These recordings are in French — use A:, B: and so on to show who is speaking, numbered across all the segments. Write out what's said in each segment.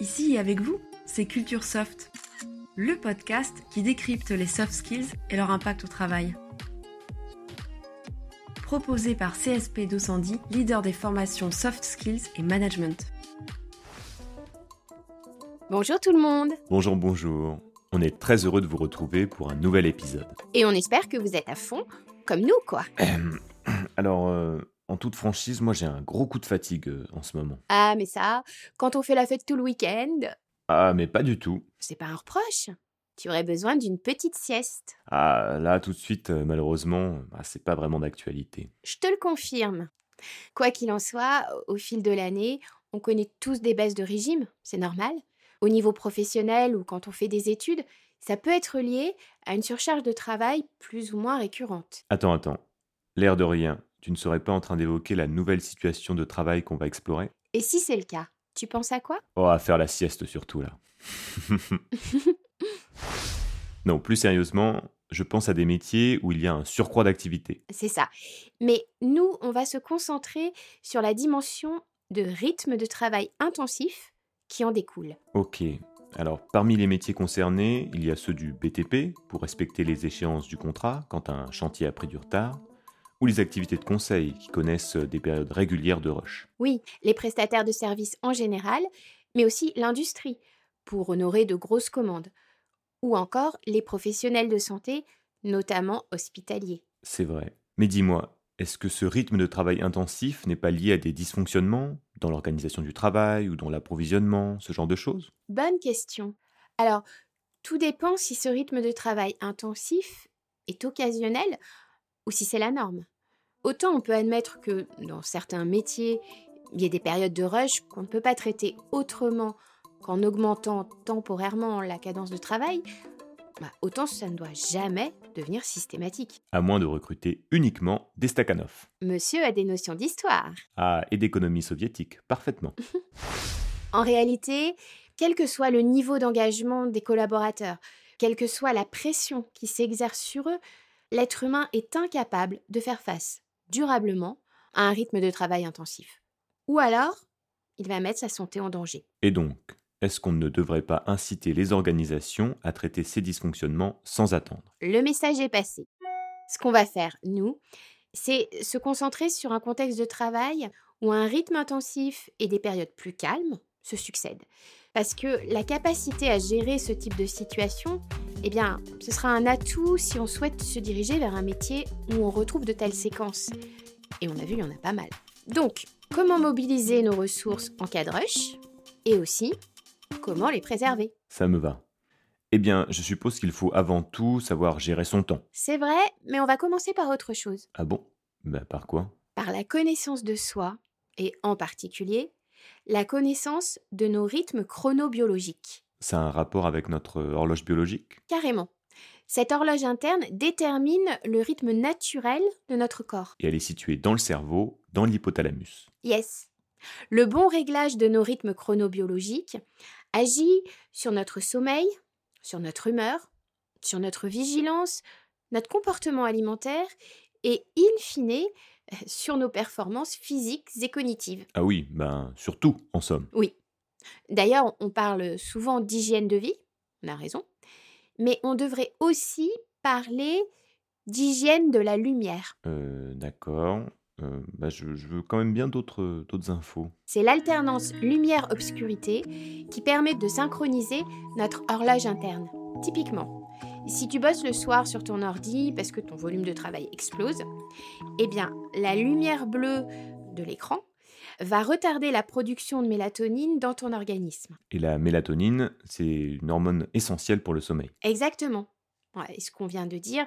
A: Ici avec vous, c'est Culture Soft, le podcast qui décrypte les soft skills et leur impact au travail. Proposé par CSP 210, leader des formations soft skills et management.
B: Bonjour tout le monde
C: Bonjour, bonjour. On est très heureux de vous retrouver pour un nouvel épisode.
B: Et on espère que vous êtes à fond, comme nous quoi.
C: Alors, euh, en toute franchise, moi j'ai un gros coup de fatigue euh, en ce moment.
B: Ah mais ça, quand on fait la fête tout le week-end,
C: Ah, mais pas du tout.
B: c'est pas un reproche. Tu aurais besoin d'une petite sieste.
C: Ah, là tout de suite, euh, malheureusement, bah, c'est pas vraiment d'actualité.
B: Je te le confirme. Quoi qu'il en soit, au fil de l'année, on connaît tous des baisses de régime, c'est normal. Au niveau professionnel ou quand on fait des études, ça peut être lié à une surcharge de travail plus ou moins récurrente.
C: Attends, attends. L'air de rien, tu ne serais pas en train d'évoquer la nouvelle situation de travail qu'on va explorer?
B: Et si c'est le cas, tu penses à quoi?
C: Oh, à faire la sieste surtout là. non, plus sérieusement, je pense à des métiers où il y a un surcroît d'activité.
B: C'est ça. Mais nous, on va se concentrer sur la dimension de rythme de travail intensif qui en découle.
C: Ok. Alors, parmi les métiers concernés, il y a ceux du BTP, pour respecter les échéances du contrat quand un chantier a pris du retard, ou les activités de conseil qui connaissent des périodes régulières de rush.
B: Oui, les prestataires de services en général, mais aussi l'industrie, pour honorer de grosses commandes. Ou encore les professionnels de santé, notamment hospitaliers.
C: C'est vrai. Mais dis-moi, est-ce que ce rythme de travail intensif n'est pas lié à des dysfonctionnements dans l'organisation du travail ou dans l'approvisionnement, ce genre de choses?
B: Bonne question. Alors, tout dépend si ce rythme de travail intensif est occasionnel ou si c'est la norme. Autant on peut admettre que dans certains métiers, il y a des périodes de rush qu'on ne peut pas traiter autrement qu'en augmentant temporairement la cadence de travail, bah, autant ça ne doit jamais devenir systématique.
C: À moins de recruter uniquement des Stakhanov.
B: Monsieur a des notions d'histoire.
C: Ah, et d'économie soviétique, parfaitement.
B: En réalité, quel que soit le niveau d'engagement des collaborateurs, quelle que soit la pression qui s'exerce sur eux, l'être humain est incapable de faire face durablement à un rythme de travail intensif. Ou alors, il va mettre sa santé en danger.
C: Et donc, est-ce qu'on ne devrait pas inciter les organisations à traiter ces dysfonctionnements sans attendre?
B: Le message est passé. Ce qu'on va faire, nous, c'est se concentrer sur un contexte de travail où un rythme intensif et des périodes plus calmes se succèdent. Parce que la capacité à gérer ce type de situation, eh bien, ce sera un atout si on souhaite se diriger vers un métier où on retrouve de telles séquences. Et on a vu, il y en a pas mal. Donc, comment mobiliser nos ressources en cas de rush Et aussi, comment les préserver?
C: Ça me va. Eh bien, je suppose qu'il faut avant tout savoir gérer son temps.
B: C'est vrai, mais on va commencer par autre chose.
C: Ah bon? Bah par quoi?
B: Par la connaissance de soi, et en particulier, la connaissance de nos rythmes chronobiologiques.
C: Ça a un rapport avec notre horloge biologique?
B: Carrément. Cette horloge interne détermine le rythme naturel de notre corps.
C: Et elle est située dans le cerveau, dans l'hypothalamus.
B: Yes. Le bon réglage de nos rythmes chronobiologiques agit sur notre sommeil, sur notre humeur, sur notre vigilance, notre comportement alimentaire et, in fine, sur nos performances physiques et cognitives.
C: Ah oui, ben surtout, en somme.
B: Oui. D'ailleurs, on parle souvent d'hygiène de vie, on a raison, mais on devrait aussi parler d'hygiène de la lumière.
C: Euh, d'accord. Euh, bah, je, je veux quand même bien d'autres d'autres infos.
B: C'est l'alternance lumière-obscurité qui permet de synchroniser notre horloge interne. Typiquement, si tu bosses le soir sur ton ordi parce que ton volume de travail explose, eh bien, la lumière bleue de l'écran va retarder la production de mélatonine dans ton organisme.
C: Et la mélatonine, c'est une hormone essentielle pour le sommeil.
B: Exactement. Ouais, et ce qu'on vient de dire,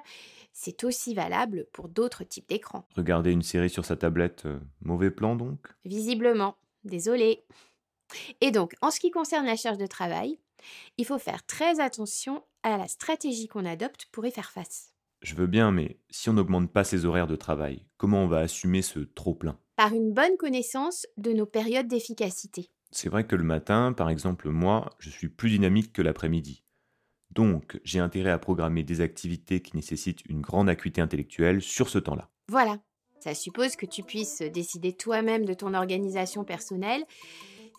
B: c'est aussi valable pour d'autres types d'écrans.
C: Regarder une série sur sa tablette, euh, mauvais plan donc?
B: Visiblement, désolé. Et donc, en ce qui concerne la charge de travail, il faut faire très attention à la stratégie qu'on adopte pour y faire face.
C: Je veux bien, mais si on n'augmente pas ses horaires de travail, comment on va assumer ce trop-plein
B: Par une bonne connaissance de nos périodes d'efficacité.
C: C'est vrai que le matin, par exemple, moi, je suis plus dynamique que l'après-midi. Donc, j'ai intérêt à programmer des activités qui nécessitent une grande acuité intellectuelle sur ce temps-là.
B: Voilà. Ça suppose que tu puisses décider toi-même de ton organisation personnelle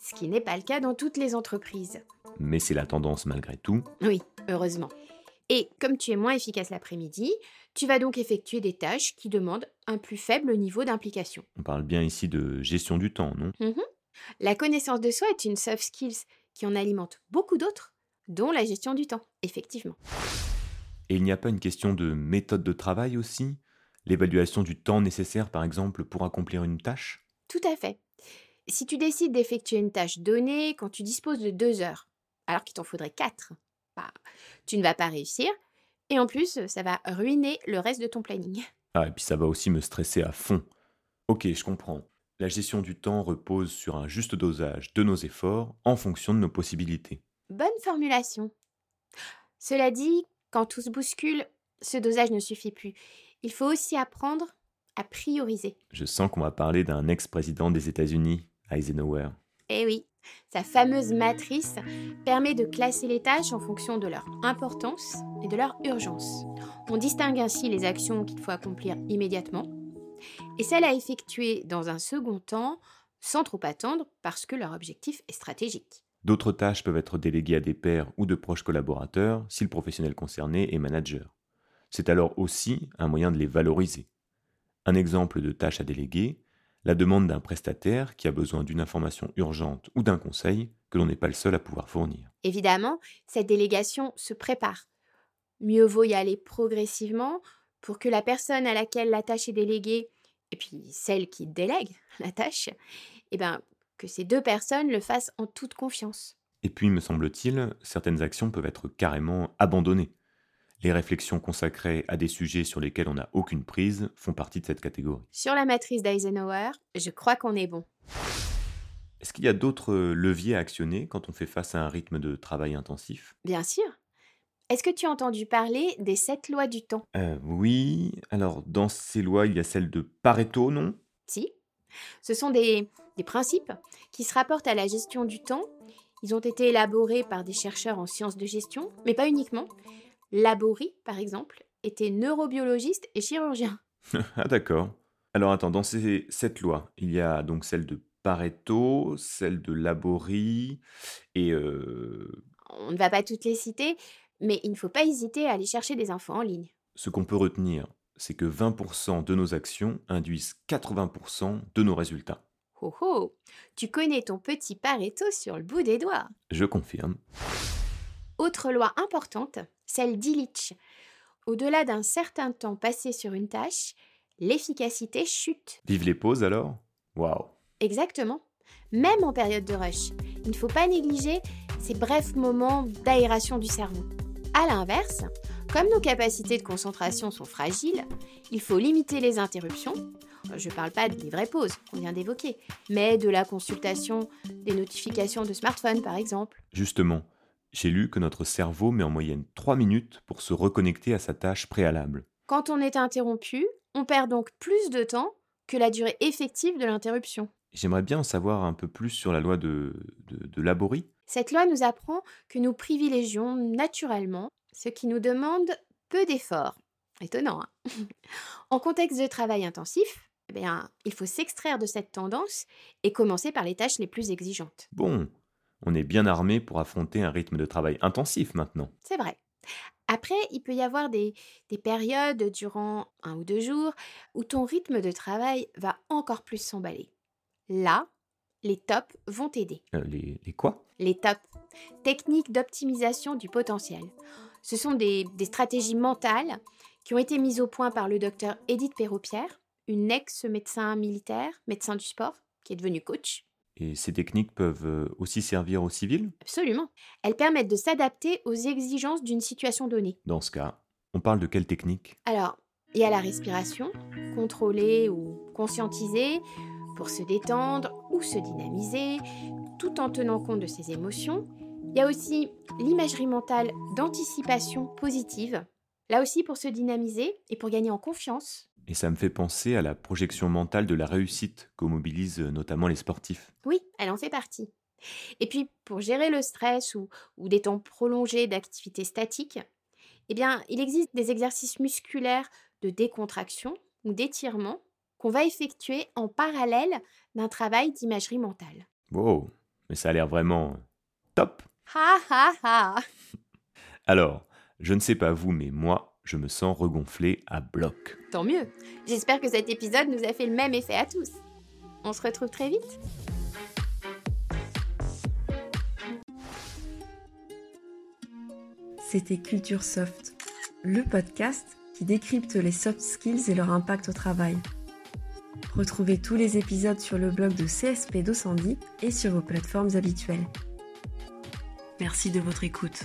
B: ce qui n'est pas le cas dans toutes les entreprises.
C: Mais c'est la tendance malgré tout.
B: Oui, heureusement. Et comme tu es moins efficace l'après-midi, tu vas donc effectuer des tâches qui demandent un plus faible niveau d'implication.
C: On parle bien ici de gestion du temps, non?
B: Mhm. La connaissance de soi est une soft skills qui en alimente beaucoup d'autres, dont la gestion du temps, effectivement.
C: Et il n'y a pas une question de méthode de travail aussi? L'évaluation du temps nécessaire, par exemple, pour accomplir une tâche?
B: Tout à fait. Si tu décides d'effectuer une tâche donnée quand tu disposes de deux heures, alors qu'il t'en faudrait quatre, bah, tu ne vas pas réussir. Et en plus, ça va ruiner le reste de ton planning.
C: Ah, et puis ça va aussi me stresser à fond. Ok, je comprends. La gestion du temps repose sur un juste dosage de nos efforts en fonction de nos possibilités.
B: Bonne formulation. Cela dit, quand tout se bouscule, ce dosage ne suffit plus. Il faut aussi apprendre à prioriser.
C: Je sens qu'on va parler d'un ex-président des États-Unis, Eisenhower.
B: Eh oui, sa fameuse matrice permet de classer les tâches en fonction de leur importance et de leur urgence. On distingue ainsi les actions qu'il faut accomplir immédiatement et celles à effectuer dans un second temps sans trop attendre parce que leur objectif est stratégique.
C: D'autres tâches peuvent être déléguées à des pairs ou de proches collaborateurs si le professionnel concerné est manager. C'est alors aussi un moyen de les valoriser. Un exemple de tâche à déléguer, la demande d'un prestataire qui a besoin d'une information urgente ou d'un conseil que l'on n'est pas le seul à pouvoir fournir.
B: Évidemment, cette délégation se prépare. Mieux vaut y aller progressivement pour que la personne à laquelle la tâche est déléguée, et puis celle qui délègue la tâche, eh ben, que ces deux personnes le fassent en toute confiance.
C: Et puis, me semble-t-il, certaines actions peuvent être carrément abandonnées. Les réflexions consacrées à des sujets sur lesquels on n'a aucune prise font partie de cette catégorie.
B: Sur la matrice d'Eisenhower, je crois qu'on est bon.
C: Est-ce qu'il y a d'autres leviers à actionner quand on fait face à un rythme de travail intensif?
B: Bien sûr. Est-ce que tu as entendu parler des sept lois du temps?
C: Euh, Oui, alors dans ces lois, il y a celle de Pareto, non?
B: Si. Ce sont des, des principes qui se rapportent à la gestion du temps. Ils ont été élaborés par des chercheurs en sciences de gestion, mais pas uniquement. Laborie, par exemple, était neurobiologiste et chirurgien.
C: Ah d'accord. Alors attends, dans ces sept lois, il y a donc celle de Pareto, celle de Laborie et... euh,
B: On ne va pas toutes les citer, mais il ne faut pas hésiter à aller chercher des infos en ligne.
C: ce qu'on peut retenir, c'est que 20% de nos actions induisent 80% de nos résultats.
B: Oh oh Tu connais ton petit Pareto sur le bout des doigts.
C: Je confirme.
B: Autre loi importante, celle d'Illich. Au-delà d'un certain temps passé sur une tâche, l'efficacité chute.
C: Vive les pauses alors? Waouh
B: Exactement. Même en période de rush, il ne faut pas négliger ces brefs moments d'aération du cerveau. A l'inverse, comme nos capacités de concentration sont fragiles, il faut limiter les interruptions. Je ne parle pas des vraies pauses qu'on vient d'évoquer, mais de la consultation des notifications de smartphone par exemple.
C: Justement, j'ai lu que notre cerveau met en moyenne 3 minutes pour se reconnecter à sa tâche préalable.
B: Quand on est interrompu, on perd donc plus de temps que la durée effective de l'interruption.
C: J'aimerais bien en savoir un peu plus sur la loi de, de, de Laborie.
B: Cette loi nous apprend que nous privilégions naturellement ce qui nous demande peu d'efforts. Étonnant, hein? En contexte de travail intensif, eh bien, il faut s'extraire de cette tendance et commencer par les tâches les plus exigeantes.
C: Bon, on est bien armé pour affronter un rythme de travail intensif maintenant.
B: C'est vrai. Après, il peut y avoir des, des périodes durant un ou deux jours où ton rythme de travail va encore plus s'emballer. Là, les tops vont t'aider.
C: Euh, les, les quoi?
B: Les TOP, techniques d'optimisation du potentiel. Ce sont des, des stratégies mentales qui ont été mises au point par le docteur Edith Perrault-Pierre, une ex-médecin militaire, médecin du sport, qui est devenue coach.
C: Et ces techniques peuvent euh, aussi servir aux civils?
B: Absolument. Elles permettent de s'adapter aux exigences d'une situation donnée.
C: Dans ce cas, on parle de quelle technique?
B: Alors, il y a la respiration, contrôlée ou conscientisée, pour se détendre ou se dynamiser, tout en tenant compte de ses émotions. Il y a aussi l'imagerie mentale d'anticipation positive, là aussi pour se dynamiser et pour gagner en confiance.
C: Et ça me fait penser à la projection mentale de la réussite que mobilisent euh, notamment les sportifs.
B: Oui, elle en fait partie. Et puis, pour gérer le stress ou, ou des temps prolongés d'activité statique, eh bien, il existe des exercices musculaires de décontraction ou d'étirement qu'on va effectuer en parallèle d'un travail d'imagerie mentale.
C: Wow, mais ça a l'air vraiment top.
B: Ha ha ha
C: Alors, je ne sais pas vous, mais moi, je me sens regonflé à bloc.
B: Tant mieux. J'espère que cet épisode nous a fait le même effet à tous. On se retrouve très vite.
A: C'était Culture Soft, le podcast qui décrypte les soft skills et leur impact au travail. Retrouvez tous les épisodes sur le blog de CSP Docendie et sur vos plateformes habituelles. Merci de votre écoute.